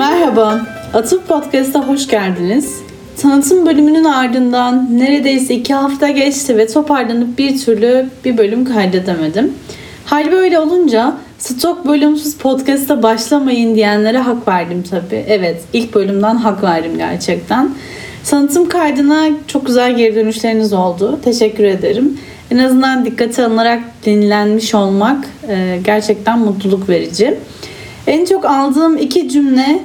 Merhaba, Atıp Podcast'a hoş geldiniz. Tanıtım bölümünün ardından neredeyse iki hafta geçti ve toparlanıp bir türlü bir bölüm kaydedemedim. Hal böyle olunca stok bölümsüz podcast'a başlamayın diyenlere hak verdim tabii. Evet, ilk bölümden hak verdim gerçekten. Tanıtım kaydına çok güzel geri dönüşleriniz oldu. Teşekkür ederim. En azından dikkate alınarak dinlenmiş olmak e, gerçekten mutluluk verici. En çok aldığım iki cümle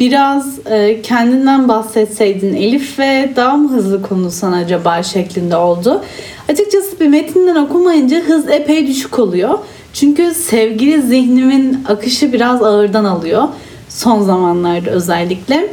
biraz e, kendinden bahsetseydin Elif ve daha mı hızlı konuşsan acaba şeklinde oldu. Açıkçası bir metinden okumayınca hız epey düşük oluyor. Çünkü sevgili zihnimin akışı biraz ağırdan alıyor. Son zamanlarda özellikle.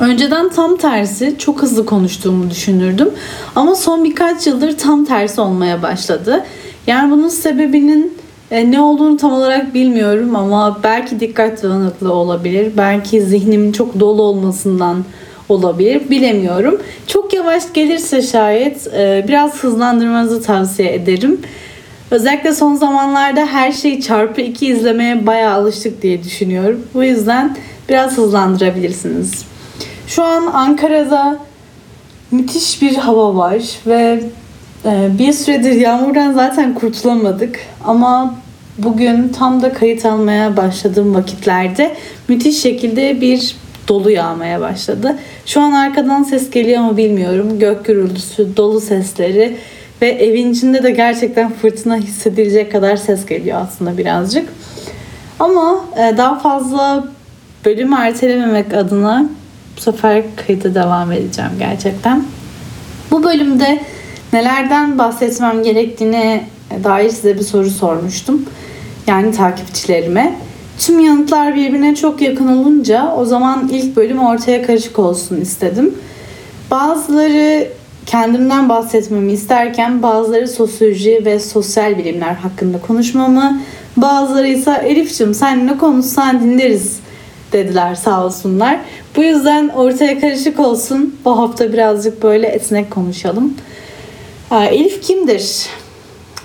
Önceden tam tersi çok hızlı konuştuğumu düşünürdüm. Ama son birkaç yıldır tam tersi olmaya başladı. Yani bunun sebebinin e, ne olduğunu tam olarak bilmiyorum ama belki dikkat dağınıklığı olabilir. Belki zihnimin çok dolu olmasından olabilir. Bilemiyorum. Çok yavaş gelirse şayet e, biraz hızlandırmanızı tavsiye ederim. Özellikle son zamanlarda her şeyi çarpı iki izlemeye bayağı alıştık diye düşünüyorum. Bu yüzden biraz hızlandırabilirsiniz. Şu an Ankara'da müthiş bir hava var ve bir süredir yağmurdan zaten kurtulamadık ama bugün tam da kayıt almaya başladığım vakitlerde müthiş şekilde bir dolu yağmaya başladı. Şu an arkadan ses geliyor mu bilmiyorum. Gök gürültüsü, dolu sesleri ve evin içinde de gerçekten fırtına hissedilecek kadar ses geliyor aslında birazcık. Ama e, daha fazla bölümü ertelememek adına bu sefer kayıta devam edeceğim gerçekten. Bu bölümde nelerden bahsetmem gerektiğine dair size bir soru sormuştum. Yani takipçilerime. Tüm yanıtlar birbirine çok yakın olunca o zaman ilk bölüm ortaya karışık olsun istedim. Bazıları kendimden bahsetmemi isterken bazıları sosyoloji ve sosyal bilimler hakkında konuşmamı, bazıları ise Elif'cim sen ne konuşsan dinleriz dediler sağ olsunlar. Bu yüzden ortaya karışık olsun. Bu hafta birazcık böyle esnek konuşalım. Elif kimdir?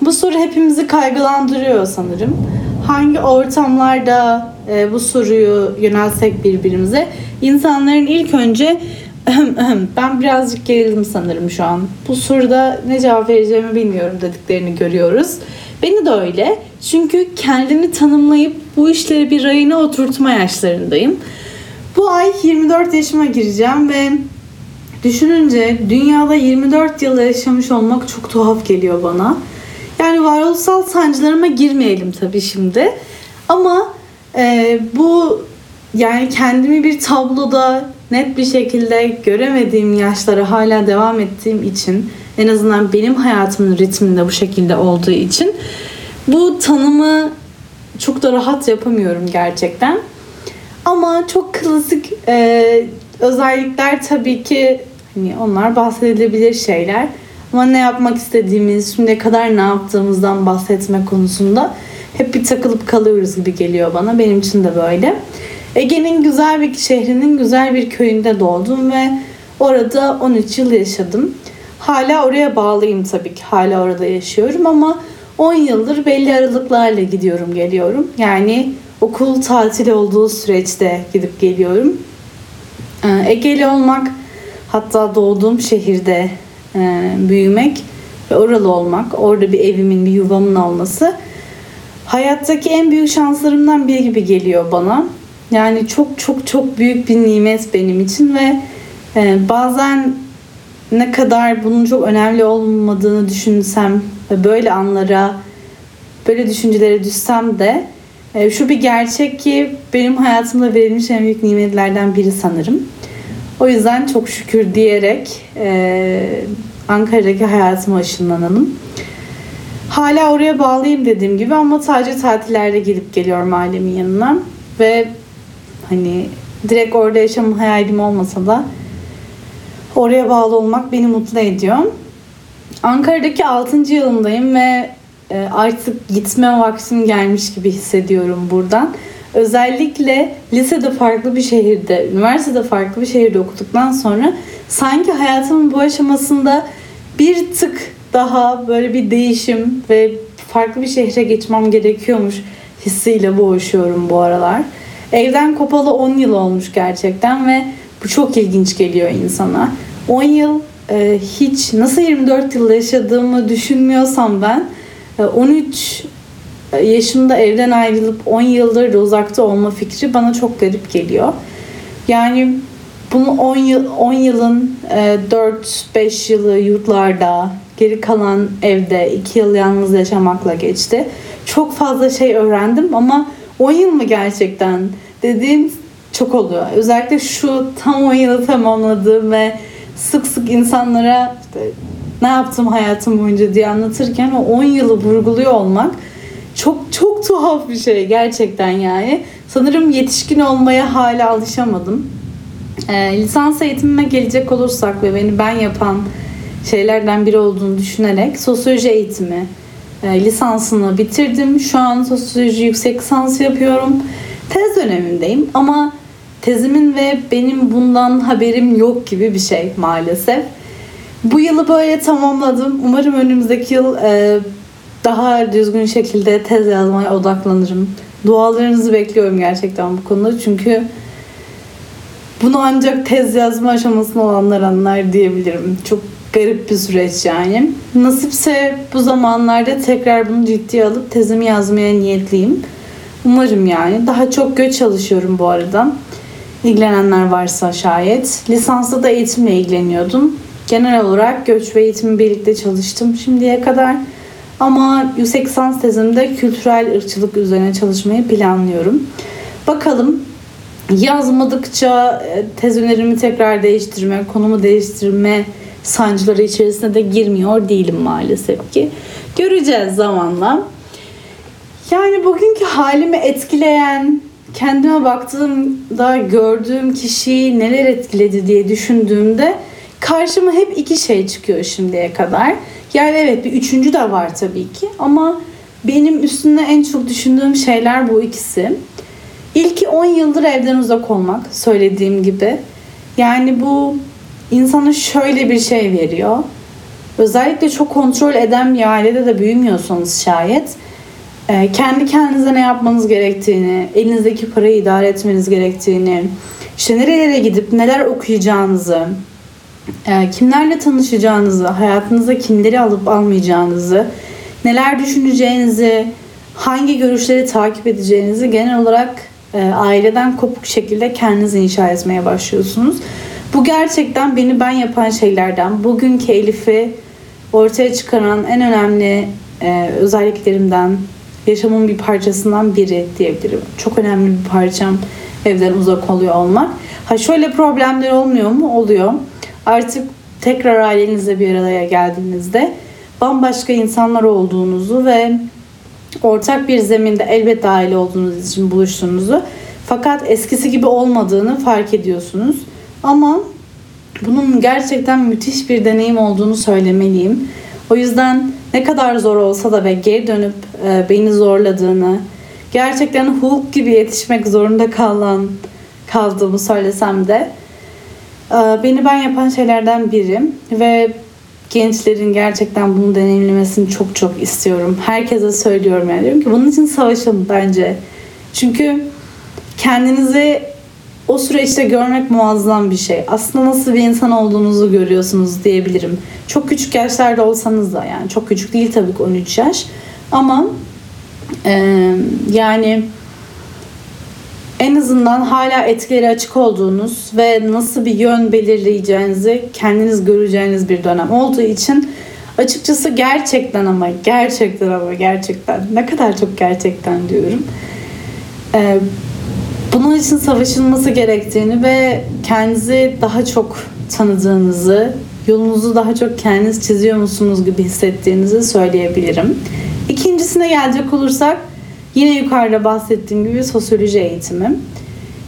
Bu soru hepimizi kaygılandırıyor sanırım. Hangi ortamlarda e, bu soruyu yönelsek birbirimize? İnsanların ilk önce ben birazcık gerildim sanırım şu an. Bu soruda ne cevap vereceğimi bilmiyorum dediklerini görüyoruz. Beni de öyle. Çünkü kendimi tanımlayıp bu işleri bir rayına oturtma yaşlarındayım. Bu ay 24 yaşıma gireceğim ve düşününce dünyada 24 yıl yaşamış olmak çok tuhaf geliyor bana. Yani varoluşsal sancılarıma girmeyelim tabii şimdi. Ama e, bu yani kendimi bir tabloda net bir şekilde göremediğim yaşlara hala devam ettiğim için en azından benim hayatımın ritminde bu şekilde olduğu için bu tanımı çok da rahat yapamıyorum gerçekten. Ama çok klasik e, özellikler tabii ki hani onlar bahsedilebilir şeyler. Ama ne yapmak istediğimiz, şimdiye kadar ne yaptığımızdan bahsetme konusunda hep bir takılıp kalıyoruz gibi geliyor bana. Benim için de böyle. Ege'nin güzel bir şehrinin güzel bir köyünde doğdum ve orada 13 yıl yaşadım. Hala oraya bağlıyım tabii ki. Hala orada yaşıyorum ama 10 yıldır belli aralıklarla gidiyorum geliyorum. Yani okul tatili olduğu süreçte gidip geliyorum. Ee, Egeli olmak hatta doğduğum şehirde e, büyümek ve oralı olmak, orada bir evimin, bir yuvamın olması hayattaki en büyük şanslarımdan biri gibi geliyor bana. Yani çok çok çok büyük bir nimet benim için ve e, bazen ne kadar bunun çok önemli olmadığını düşünsem ve böyle anlara, böyle düşüncelere düşsem de e, şu bir gerçek ki benim hayatımda verilmiş en büyük nimetlerden biri sanırım. O yüzden çok şükür diyerek e, Ankara'daki hayatıma ışınlanalım. Hala oraya bağlıyım dediğim gibi ama sadece tatillerde gidip geliyorum ailemin yanına. Ve hani direkt orada yaşam hayalim olmasa da oraya bağlı olmak beni mutlu ediyor. Ankara'daki 6. yılımdayım ve e, artık gitme vaktim gelmiş gibi hissediyorum buradan. Özellikle lisede farklı bir şehirde, üniversitede farklı bir şehirde okuduktan sonra sanki hayatımın bu aşamasında bir tık daha böyle bir değişim ve farklı bir şehre geçmem gerekiyormuş hissiyle boğuşuyorum bu aralar. Evden kopalı 10 yıl olmuş gerçekten ve bu çok ilginç geliyor insana. 10 yıl e, hiç nasıl 24 yıl yaşadığımı düşünmüyorsam ben e, 13 yaşımda evden ayrılıp 10 yıldır uzakta olma fikri bana çok garip geliyor. Yani bunu 10 yıl 10 yılın e, 4-5 yılı yurtlarda, geri kalan evde 2 yıl yalnız yaşamakla geçti. Çok fazla şey öğrendim ama 10 yıl mı gerçekten dediğim çok oluyor. Özellikle şu tam 10 yılı tamamladığım ve sık sık insanlara işte ne yaptım hayatım boyunca diye anlatırken o 10 yılı vurguluyor olmak çok çok tuhaf bir şey gerçekten yani. Sanırım yetişkin olmaya hala alışamadım. E, lisans eğitimime gelecek olursak ve beni ben yapan şeylerden biri olduğunu düşünerek sosyoloji eğitimi e, lisansını bitirdim. Şu an sosyoloji yüksek lisans yapıyorum. Tez dönemindeyim ama tezimin ve benim bundan haberim yok gibi bir şey maalesef. Bu yılı böyle tamamladım. Umarım önümüzdeki yıl e, daha düzgün şekilde tez yazmaya odaklanırım. Dualarınızı bekliyorum gerçekten bu konuda. Çünkü bunu ancak tez yazma aşamasında olanlar anlar diyebilirim. Çok garip bir süreç yani. Nasipse bu zamanlarda tekrar bunu ciddiye alıp tezimi yazmaya niyetliyim. Umarım yani. Daha çok göç çalışıyorum bu arada. İlgilenenler varsa şayet. Lisanslı da eğitimle ilgileniyordum. Genel olarak göç ve eğitimi birlikte çalıştım şimdiye kadar. Ama yüksek lisans tezimde kültürel ırkçılık üzerine çalışmayı planlıyorum. Bakalım yazmadıkça e, tez önerimi tekrar değiştirme, konumu değiştirme sancıları içerisine de girmiyor değilim maalesef ki. Göreceğiz zamanla. Yani bugünkü halimi etkileyen, kendime baktığımda gördüğüm kişiyi neler etkiledi diye düşündüğümde karşıma hep iki şey çıkıyor şimdiye kadar. Yani evet bir üçüncü de var tabii ki ama benim üstünde en çok düşündüğüm şeyler bu ikisi. İlki 10 yıldır evden uzak olmak söylediğim gibi. Yani bu insana şöyle bir şey veriyor. Özellikle çok kontrol eden bir ailede de büyümüyorsanız şayet e, kendi kendinize ne yapmanız gerektiğini, elinizdeki parayı idare etmeniz gerektiğini, işte nerelere gidip neler okuyacağınızı, kimlerle tanışacağınızı, hayatınıza kimleri alıp almayacağınızı, neler düşüneceğinizi, hangi görüşleri takip edeceğinizi genel olarak e, aileden kopuk şekilde kendiniz inşa etmeye başlıyorsunuz. Bu gerçekten beni ben yapan şeylerden, bugünkü Elif'i ortaya çıkaran en önemli e, özelliklerimden, yaşamın bir parçasından biri diyebilirim. Çok önemli bir parçam evden uzak oluyor olmak. Ha şöyle problemler olmuyor mu? Oluyor. Artık tekrar ailenizle bir araya geldiğinizde bambaşka insanlar olduğunuzu ve ortak bir zeminde elbette aile olduğunuz için buluştuğunuzu fakat eskisi gibi olmadığını fark ediyorsunuz. Ama bunun gerçekten müthiş bir deneyim olduğunu söylemeliyim. O yüzden ne kadar zor olsa da ve geri dönüp e, beni zorladığını, gerçekten Hulk gibi yetişmek zorunda kalan kaldığımı söylesem de beni ben yapan şeylerden biri ve gençlerin gerçekten bunu deneyimlemesini çok çok istiyorum. Herkese söylüyorum yani diyorum ki bunun için savaşın bence. Çünkü kendinizi o süreçte görmek muazzam bir şey. Aslında nasıl bir insan olduğunuzu görüyorsunuz diyebilirim. Çok küçük yaşlarda olsanız da yani çok küçük değil tabii ki 13 yaş. Ama e, yani en azından hala etkileri açık olduğunuz ve nasıl bir yön belirleyeceğinizi kendiniz göreceğiniz bir dönem olduğu için açıkçası gerçekten ama gerçekten ama gerçekten ne kadar çok gerçekten diyorum. Ee, bunun için savaşılması gerektiğini ve kendinizi daha çok tanıdığınızı, yolunuzu daha çok kendiniz çiziyor musunuz gibi hissettiğinizi söyleyebilirim. İkincisine gelecek olursak Yine yukarıda bahsettiğim gibi sosyoloji eğitimi.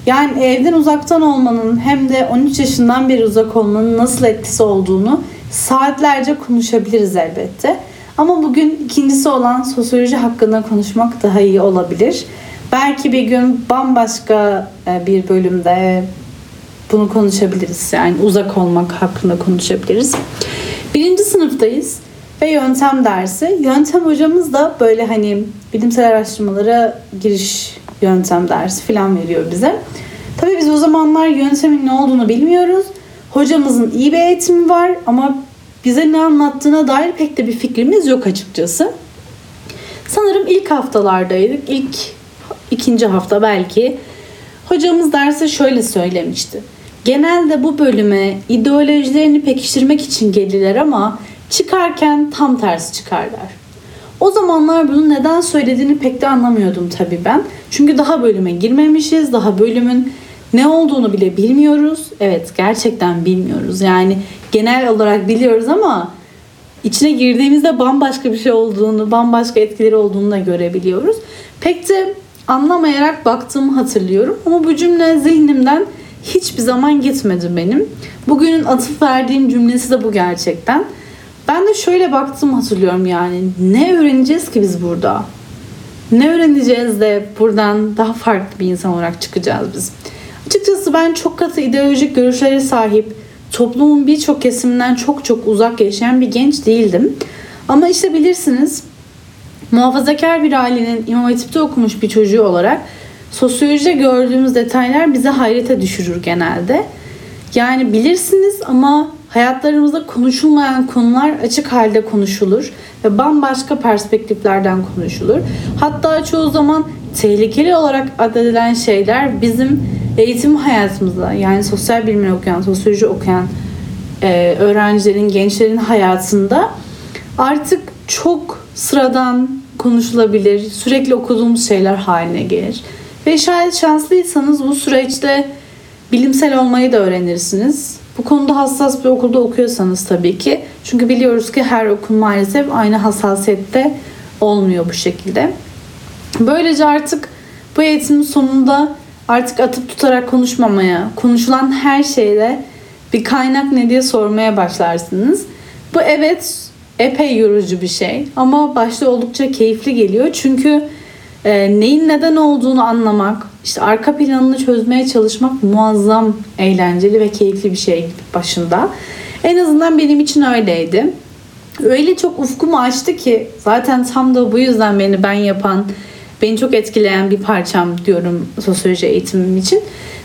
Yani evden uzaktan olmanın hem de 13 yaşından beri uzak olmanın nasıl etkisi olduğunu saatlerce konuşabiliriz elbette. Ama bugün ikincisi olan sosyoloji hakkında konuşmak daha iyi olabilir. Belki bir gün bambaşka e, bir bölümde bunu konuşabiliriz. Yani uzak olmak hakkında konuşabiliriz. Birinci sınıftayız ve yöntem dersi. Yöntem hocamız da böyle hani bilimsel araştırmalara giriş yöntem dersi falan veriyor bize. Tabii biz o zamanlar yöntemin ne olduğunu bilmiyoruz. Hocamızın iyi bir eğitimi var ama bize ne anlattığına dair pek de bir fikrimiz yok açıkçası. Sanırım ilk haftalardaydık. İlk ikinci hafta belki. Hocamız derse şöyle söylemişti. Genelde bu bölüme ideolojilerini pekiştirmek için gelirler ama çıkarken tam tersi çıkarlar. O zamanlar bunu neden söylediğini pek de anlamıyordum tabii ben. Çünkü daha bölüme girmemişiz. Daha bölümün ne olduğunu bile bilmiyoruz. Evet gerçekten bilmiyoruz. Yani genel olarak biliyoruz ama içine girdiğimizde bambaşka bir şey olduğunu, bambaşka etkileri olduğunu da görebiliyoruz. Pek de anlamayarak baktığımı hatırlıyorum. Ama bu cümle zihnimden hiçbir zaman gitmedi benim. Bugünün atıf verdiğim cümlesi de bu gerçekten. Ben de şöyle baktım hatırlıyorum yani. Ne öğreneceğiz ki biz burada? Ne öğreneceğiz de buradan daha farklı bir insan olarak çıkacağız biz? Açıkçası ben çok katı ideolojik görüşlere sahip, toplumun birçok kesiminden çok çok uzak yaşayan bir genç değildim. Ama işte bilirsiniz muhafazakar bir ailenin İmam Hatip'te okumuş bir çocuğu olarak sosyolojide gördüğümüz detaylar bize hayrete düşürür genelde. Yani bilirsiniz ama hayatlarımızda konuşulmayan konular açık halde konuşulur ve bambaşka perspektiflerden konuşulur. Hatta çoğu zaman tehlikeli olarak adedilen şeyler bizim eğitim hayatımızda yani sosyal bilimler okuyan, sosyoloji okuyan e, öğrencilerin, gençlerin hayatında artık çok sıradan konuşulabilir, sürekli okuduğumuz şeyler haline gelir. Ve şayet şanslıysanız bu süreçte bilimsel olmayı da öğrenirsiniz. Bu konuda hassas bir okulda okuyorsanız tabii ki. Çünkü biliyoruz ki her okul maalesef aynı hassasiyette olmuyor bu şekilde. Böylece artık bu eğitimin sonunda artık atıp tutarak konuşmamaya, konuşulan her şeyde bir kaynak ne diye sormaya başlarsınız. Bu evet epey yorucu bir şey ama başta oldukça keyifli geliyor. Çünkü e, neyin neden olduğunu anlamak, işte arka planını çözmeye çalışmak muazzam eğlenceli ve keyifli bir şey başında. En azından benim için öyleydi. Öyle çok ufkumu açtı ki zaten tam da bu yüzden beni ben yapan, beni çok etkileyen bir parçam diyorum sosyoloji eğitimim için.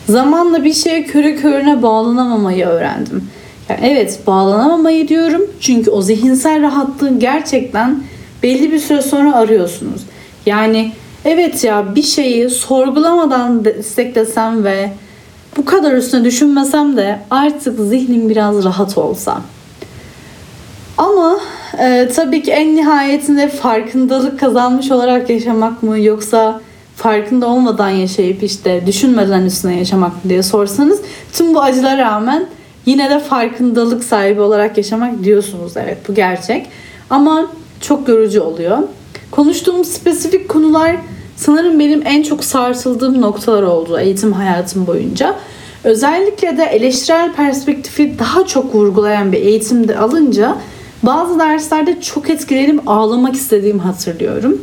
Zamanla bir şeye körü körüne bağlanamamayı öğrendim. Yani evet bağlanamamayı diyorum çünkü o zihinsel rahatlığı gerçekten belli bir süre sonra arıyorsunuz. Yani evet ya bir şeyi sorgulamadan desteklesem ve bu kadar üstüne düşünmesem de artık zihnim biraz rahat olsa. Ama e, tabii ki en nihayetinde farkındalık kazanmış olarak yaşamak mı yoksa farkında olmadan yaşayıp işte düşünmeden üstüne yaşamak mı diye sorsanız tüm bu acılara rağmen yine de farkındalık sahibi olarak yaşamak diyorsunuz. Evet bu gerçek. Ama çok yorucu oluyor. Konuştuğum spesifik konular sanırım benim en çok sarsıldığım noktalar oldu eğitim hayatım boyunca. Özellikle de eleştirel perspektifi daha çok vurgulayan bir eğitimde alınca bazı derslerde çok etkilenip ağlamak istediğimi hatırlıyorum.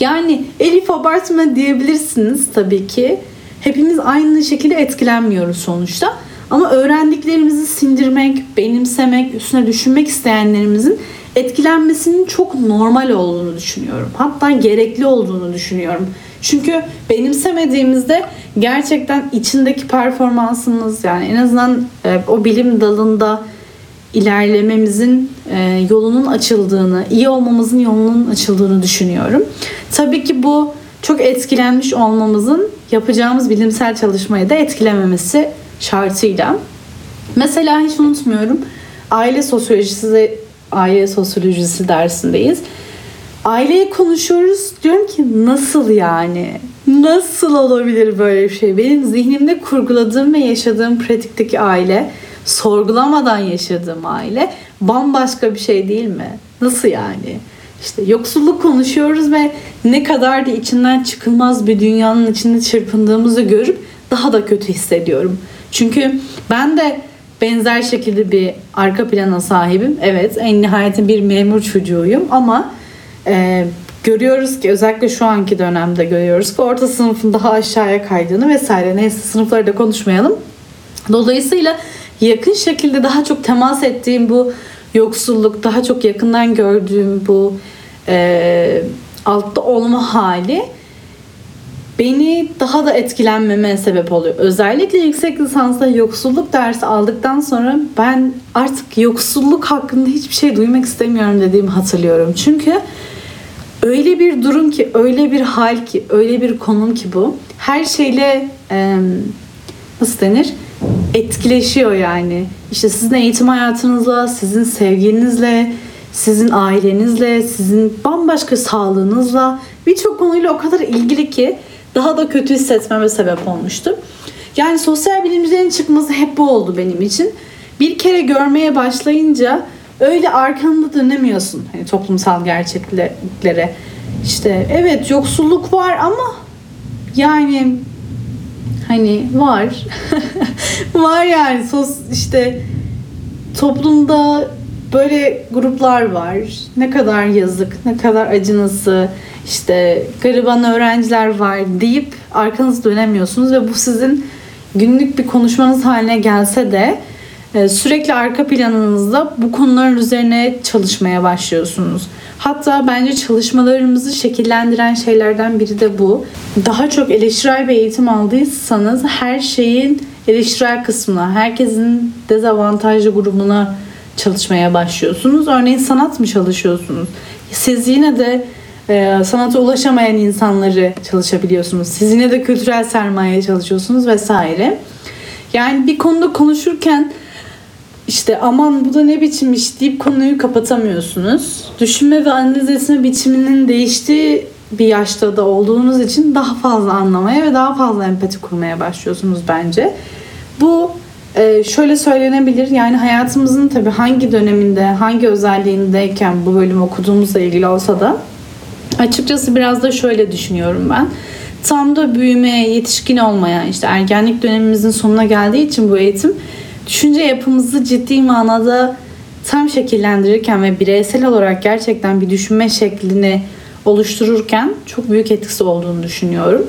Yani Elif abartma diyebilirsiniz tabii ki. Hepimiz aynı şekilde etkilenmiyoruz sonuçta. Ama öğrendiklerimizi sindirmek, benimsemek, üstüne düşünmek isteyenlerimizin etkilenmesinin çok normal olduğunu düşünüyorum. Hatta gerekli olduğunu düşünüyorum. Çünkü benimsemediğimizde gerçekten içindeki performansınız yani en azından e, o bilim dalında ilerlememizin e, yolunun açıldığını, iyi olmamızın yolunun açıldığını düşünüyorum. Tabii ki bu çok etkilenmiş olmamızın yapacağımız bilimsel çalışmayı da etkilememesi şartıyla. Mesela hiç unutmuyorum. Aile sosyolojisi aile sosyolojisi dersindeyiz. Aileye konuşuyoruz. Diyorum ki nasıl yani? Nasıl olabilir böyle bir şey? Benim zihnimde kurguladığım ve yaşadığım pratikteki aile, sorgulamadan yaşadığım aile bambaşka bir şey değil mi? Nasıl yani? İşte yoksulluk konuşuyoruz ve ne kadar da içinden çıkılmaz bir dünyanın içinde çırpındığımızı görüp daha da kötü hissediyorum. Çünkü ben de benzer şekilde bir arka plana sahibim. Evet en nihayetinde bir memur çocuğuyum ama e, görüyoruz ki özellikle şu anki dönemde görüyoruz ki orta sınıfın daha aşağıya kaydığını vesaire neyse sınıfları da konuşmayalım. Dolayısıyla yakın şekilde daha çok temas ettiğim bu yoksulluk, daha çok yakından gördüğüm bu e, altta olma hali beni daha da etkilenmeme sebep oluyor. Özellikle yüksek lisansta yoksulluk dersi aldıktan sonra ben artık yoksulluk hakkında hiçbir şey duymak istemiyorum dediğimi hatırlıyorum. Çünkü öyle bir durum ki, öyle bir hal ki, öyle bir konum ki bu. Her şeyle e, nasıl denir? Etkileşiyor yani. İşte sizin eğitim hayatınızla, sizin sevginizle, sizin ailenizle, sizin bambaşka sağlığınızla birçok konuyla o kadar ilgili ki daha da kötü hissetmeme sebep olmuştu. Yani sosyal bilimcilerin çıkması hep bu oldu benim için. Bir kere görmeye başlayınca öyle arkanı dönemiyorsun hani toplumsal gerçeklere. İşte evet yoksulluk var ama yani hani var. var yani sos işte toplumda böyle gruplar var. Ne kadar yazık, ne kadar acınası, işte gariban öğrenciler var deyip arkanızı dönemiyorsunuz ve bu sizin günlük bir konuşmanız haline gelse de e, sürekli arka planınızda bu konuların üzerine çalışmaya başlıyorsunuz. Hatta bence çalışmalarımızı şekillendiren şeylerden biri de bu. Daha çok eleştirel bir eğitim aldıysanız her şeyin eleştirel kısmına, herkesin dezavantajlı grubuna çalışmaya başlıyorsunuz. Örneğin sanat mı çalışıyorsunuz? Siz yine de e, sanata ulaşamayan insanları çalışabiliyorsunuz. Siz yine de kültürel sermayeye çalışıyorsunuz vesaire. Yani bir konuda konuşurken işte aman bu da ne biçim iş deyip konuyu kapatamıyorsunuz. Düşünme ve analiz etme biçiminin değiştiği bir yaşta da olduğunuz için daha fazla anlamaya ve daha fazla empati kurmaya başlıyorsunuz bence. Bu e, şöyle söylenebilir yani hayatımızın tabii hangi döneminde, hangi özelliğindeyken bu bölüm okuduğumuzla ilgili olsa da açıkçası biraz da şöyle düşünüyorum ben. Tam da büyümeye yetişkin olmayan işte ergenlik dönemimizin sonuna geldiği için bu eğitim düşünce yapımızı ciddi manada tam şekillendirirken ve bireysel olarak gerçekten bir düşünme şeklini oluştururken çok büyük etkisi olduğunu düşünüyorum.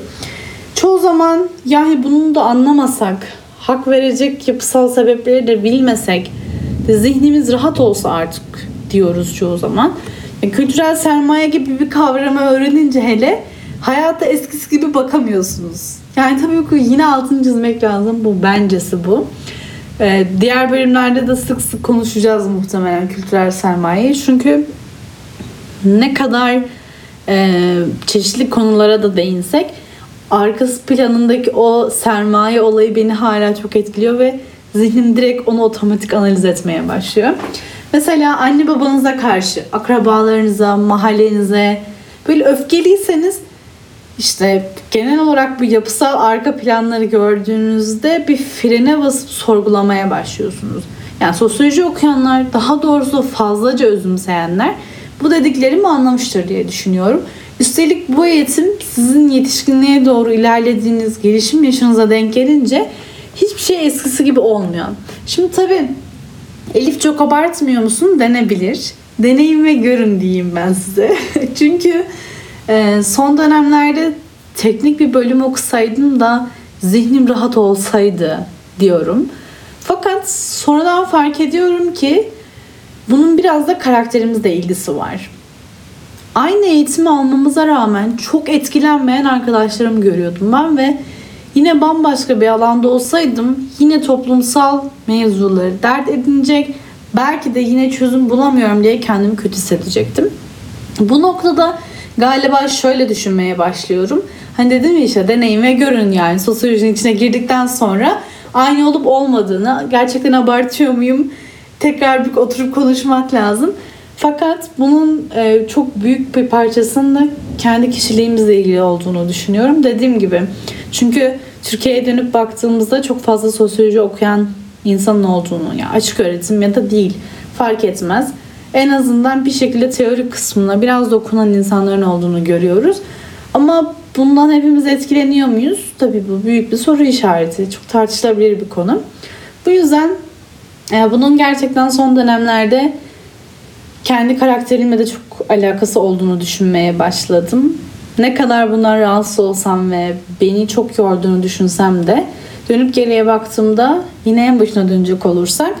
Çoğu zaman yani bunu da anlamasak, hak verecek yapısal sebepleri de bilmesek, zihnimiz rahat olsa artık diyoruz çoğu zaman. Yani kültürel sermaye gibi bir kavramı öğrenince hele hayata eskisi gibi bakamıyorsunuz. Yani tabii ki yine altını çizmek lazım. Bu bencesi bu. Ee, diğer bölümlerde de sık sık konuşacağız muhtemelen kültürel sermayeyi. Çünkü ne kadar e, çeşitli konulara da değinsek arkası planındaki o sermaye olayı beni hala çok etkiliyor ve zihnim direkt onu otomatik analiz etmeye başlıyor. Mesela anne babanıza karşı, akrabalarınıza, mahallenize böyle öfkeliyseniz işte genel olarak bu yapısal arka planları gördüğünüzde bir frene basıp sorgulamaya başlıyorsunuz. Yani sosyoloji okuyanlar, daha doğrusu fazlaca özümseyenler bu dediklerimi anlamıştır diye düşünüyorum. Üstelik bu eğitim sizin yetişkinliğe doğru ilerlediğiniz gelişim yaşınıza denk gelince hiçbir şey eskisi gibi olmuyor. Şimdi tabii Elif çok abartmıyor musun denebilir. Deneyim ve görün diyeyim ben size. Çünkü e, son dönemlerde teknik bir bölüm okusaydım da zihnim rahat olsaydı diyorum. Fakat sonradan fark ediyorum ki bunun biraz da karakterimizle ilgisi var. Aynı eğitimi almamıza rağmen çok etkilenmeyen arkadaşlarım görüyordum ben ve yine bambaşka bir alanda olsaydım yine toplumsal mevzuları dert edinecek belki de yine çözüm bulamıyorum diye kendimi kötü hissedecektim. Bu noktada galiba şöyle düşünmeye başlıyorum. Hani dedim ya işte deneyim ve görün yani sosyolojinin içine girdikten sonra aynı olup olmadığını gerçekten abartıyor muyum tekrar bir oturup konuşmak lazım. Fakat bunun e, çok büyük bir parçasının da kendi kişiliğimizle ilgili olduğunu düşünüyorum. Dediğim gibi çünkü Türkiye'ye dönüp baktığımızda çok fazla sosyoloji okuyan insanın olduğunu ya yani açık öğretim ya da değil fark etmez. En azından bir şekilde teori kısmına biraz dokunan insanların olduğunu görüyoruz. Ama bundan hepimiz etkileniyor muyuz? Tabii bu büyük bir soru işareti. Çok tartışılabilir bir konu. Bu yüzden e, bunun gerçekten son dönemlerde kendi karakterimle de çok alakası olduğunu düşünmeye başladım. Ne kadar bundan rahatsız olsam ve beni çok yorduğunu düşünsem de dönüp geriye baktığımda yine en başına dönecek olursak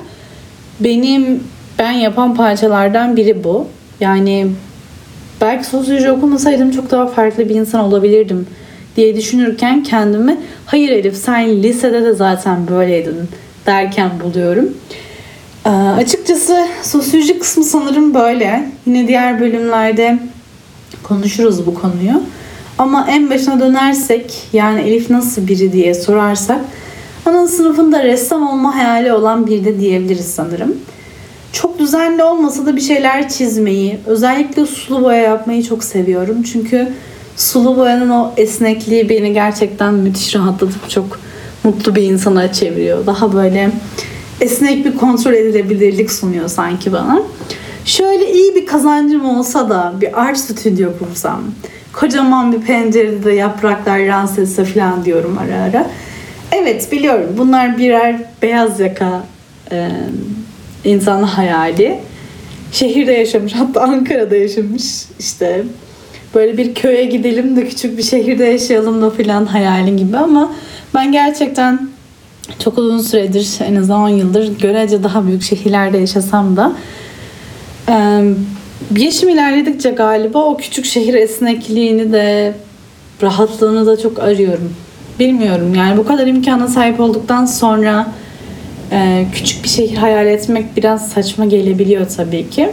benim ben yapan parçalardan biri bu. Yani belki sosyoloji okumasaydım çok daha farklı bir insan olabilirdim diye düşünürken kendimi hayır Elif sen lisede de zaten böyleydin derken buluyorum. Ee, açıkçası sosyoloji kısmı sanırım böyle. Yine diğer bölümlerde konuşuruz bu konuyu. Ama en başına dönersek yani Elif nasıl biri diye sorarsak ana sınıfında ressam olma hayali olan bir de diyebiliriz sanırım. Çok düzenli olmasa da bir şeyler çizmeyi, özellikle sulu boya yapmayı çok seviyorum. Çünkü sulu boyanın o esnekliği beni gerçekten müthiş rahatlatıp çok mutlu bir insana çeviriyor. Daha böyle esnek bir kontrol edilebilirlik sunuyor sanki bana. Şöyle iyi bir kazancım olsa da bir art stüdyo kursam, kocaman bir pencerede de yapraklar dans etse falan diyorum ara ara. Evet biliyorum bunlar birer beyaz yaka e, insan hayali. Şehirde yaşamış hatta Ankara'da yaşamış işte böyle bir köye gidelim de küçük bir şehirde yaşayalım da filan hayali gibi ama ben gerçekten çok uzun süredir en azından 10 yıldır görece daha büyük şehirlerde yaşasam da yaşım ilerledikçe galiba o küçük şehir esnekliğini de rahatlığını da çok arıyorum. Bilmiyorum yani bu kadar imkana sahip olduktan sonra küçük bir şehir hayal etmek biraz saçma gelebiliyor tabii ki.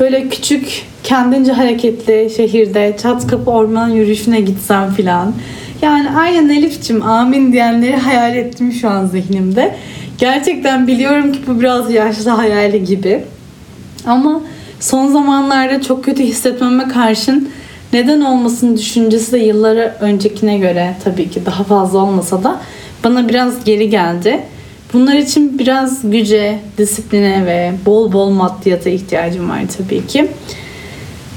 Böyle küçük kendince hareketli şehirde çat kapı orman yürüyüşüne gitsem filan. Yani aynen Elif'cim amin diyenleri hayal ettim şu an zihnimde. Gerçekten biliyorum ki bu biraz yaşlı hayali gibi. Ama son zamanlarda çok kötü hissetmeme karşın neden olmasın düşüncesi de yıllara öncekine göre tabii ki daha fazla olmasa da bana biraz geri geldi. Bunlar için biraz güce, disipline ve bol bol maddiyata ihtiyacım var tabii ki.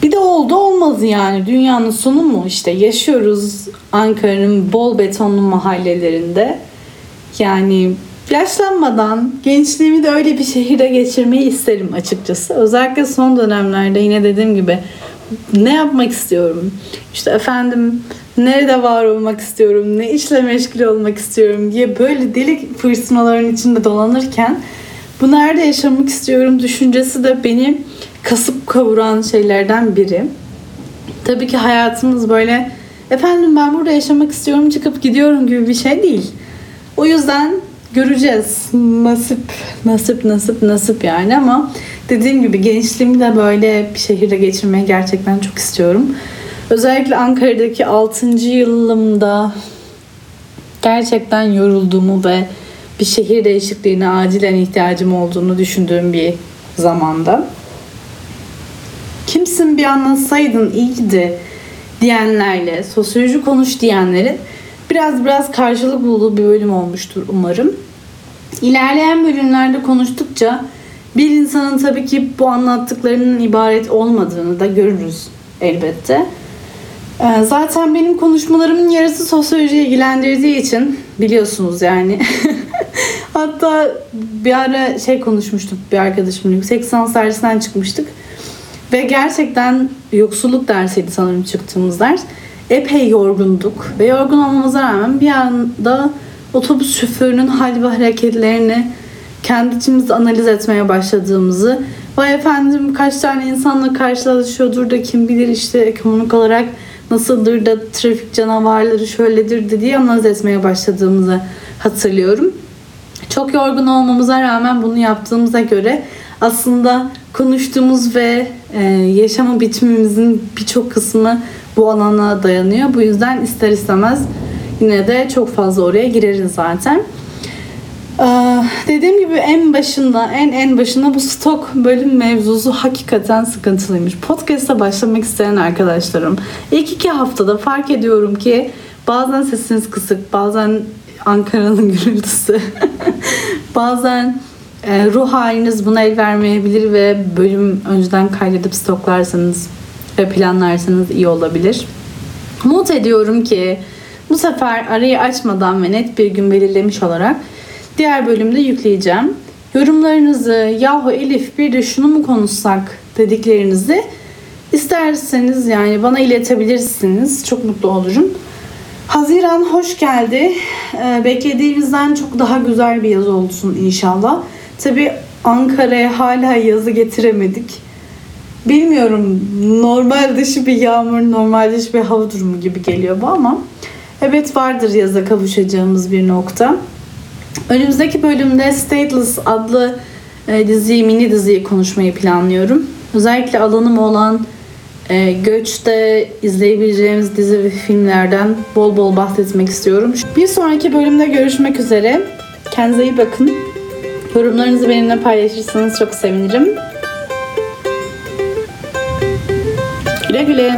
Bir de oldu olmaz yani. Dünyanın sonu mu? işte yaşıyoruz Ankara'nın bol betonlu mahallelerinde. Yani yaşlanmadan gençliğimi de öyle bir şehirde geçirmeyi isterim açıkçası. Özellikle son dönemlerde yine dediğim gibi ne yapmak istiyorum? İşte efendim nerede var olmak istiyorum, ne işle meşgul olmak istiyorum diye böyle deli fırsatların içinde dolanırken bu nerede yaşamak istiyorum düşüncesi de beni kasıp kavuran şeylerden biri. Tabii ki hayatımız böyle efendim ben burada yaşamak istiyorum çıkıp gidiyorum gibi bir şey değil. O yüzden göreceğiz. Nasip, nasip, nasip, nasip yani ama dediğim gibi gençliğimi de böyle bir şehirde geçirmeyi gerçekten çok istiyorum. Özellikle Ankara'daki 6. yılımda gerçekten yorulduğumu ve bir şehir değişikliğine acilen ihtiyacım olduğunu düşündüğüm bir zamanda. Kimsin bir anlatsaydın iyiydi diyenlerle, sosyoloji konuş diyenlerin biraz biraz karşılık bulduğu bir bölüm olmuştur umarım. İlerleyen bölümlerde konuştukça bir insanın tabii ki bu anlattıklarının ibaret olmadığını da görürüz elbette. Ee, zaten benim konuşmalarımın yarısı sosyolojiye ilgilendirdiği için biliyorsunuz yani. Hatta bir ara şey konuşmuştuk bir arkadaşımla yüksek lisans dersinden çıkmıştık. Ve gerçekten yoksulluk dersiydi sanırım çıktığımız ders. Epey yorgunduk ve yorgun olmamıza rağmen bir anda otobüs şoförünün hal ve hareketlerini kendi içimizde analiz etmeye başladığımızı vay efendim kaç tane insanla karşılaşıyordur da kim bilir işte ekonomik olarak nasıldır da trafik canavarları şöyledir diye analiz etmeye başladığımızı hatırlıyorum. Çok yorgun olmamıza rağmen bunu yaptığımıza göre aslında konuştuğumuz ve e, yaşama biçimimizin birçok kısmı bu alana dayanıyor. Bu yüzden ister istemez yine de çok fazla oraya gireriz zaten. Ee, dediğim gibi en başında, en en başında bu stok bölüm mevzusu hakikaten sıkıntılıymış. Podcast'a başlamak isteyen arkadaşlarım, ilk iki haftada fark ediyorum ki bazen sesiniz kısık, bazen Ankara'nın gürültüsü, bazen e, ruh haliniz buna el vermeyebilir ve bölüm önceden kaydedip stoklarsanız ve planlarsanız iyi olabilir. Umut ediyorum ki bu sefer arayı açmadan ve net bir gün belirlemiş olarak diğer bölümde yükleyeceğim. Yorumlarınızı yahu Elif bir de şunu mu konuşsak dediklerinizi isterseniz yani bana iletebilirsiniz. Çok mutlu olurum. Haziran hoş geldi. Ee, beklediğimizden çok daha güzel bir yaz olsun inşallah. Tabi Ankara'ya hala yazı getiremedik. Bilmiyorum normal dışı bir yağmur, normal dışı bir hava durumu gibi geliyor bu ama Evet vardır yaza kavuşacağımız bir nokta. Önümüzdeki bölümde Stateless adlı e, diziyi, mini diziyi konuşmayı planlıyorum. Özellikle alanım olan e, Göç'te izleyebileceğimiz dizi ve filmlerden bol bol bahsetmek istiyorum. Bir sonraki bölümde görüşmek üzere. Kendinize iyi bakın. Yorumlarınızı benimle paylaşırsanız çok sevinirim. Güle güle.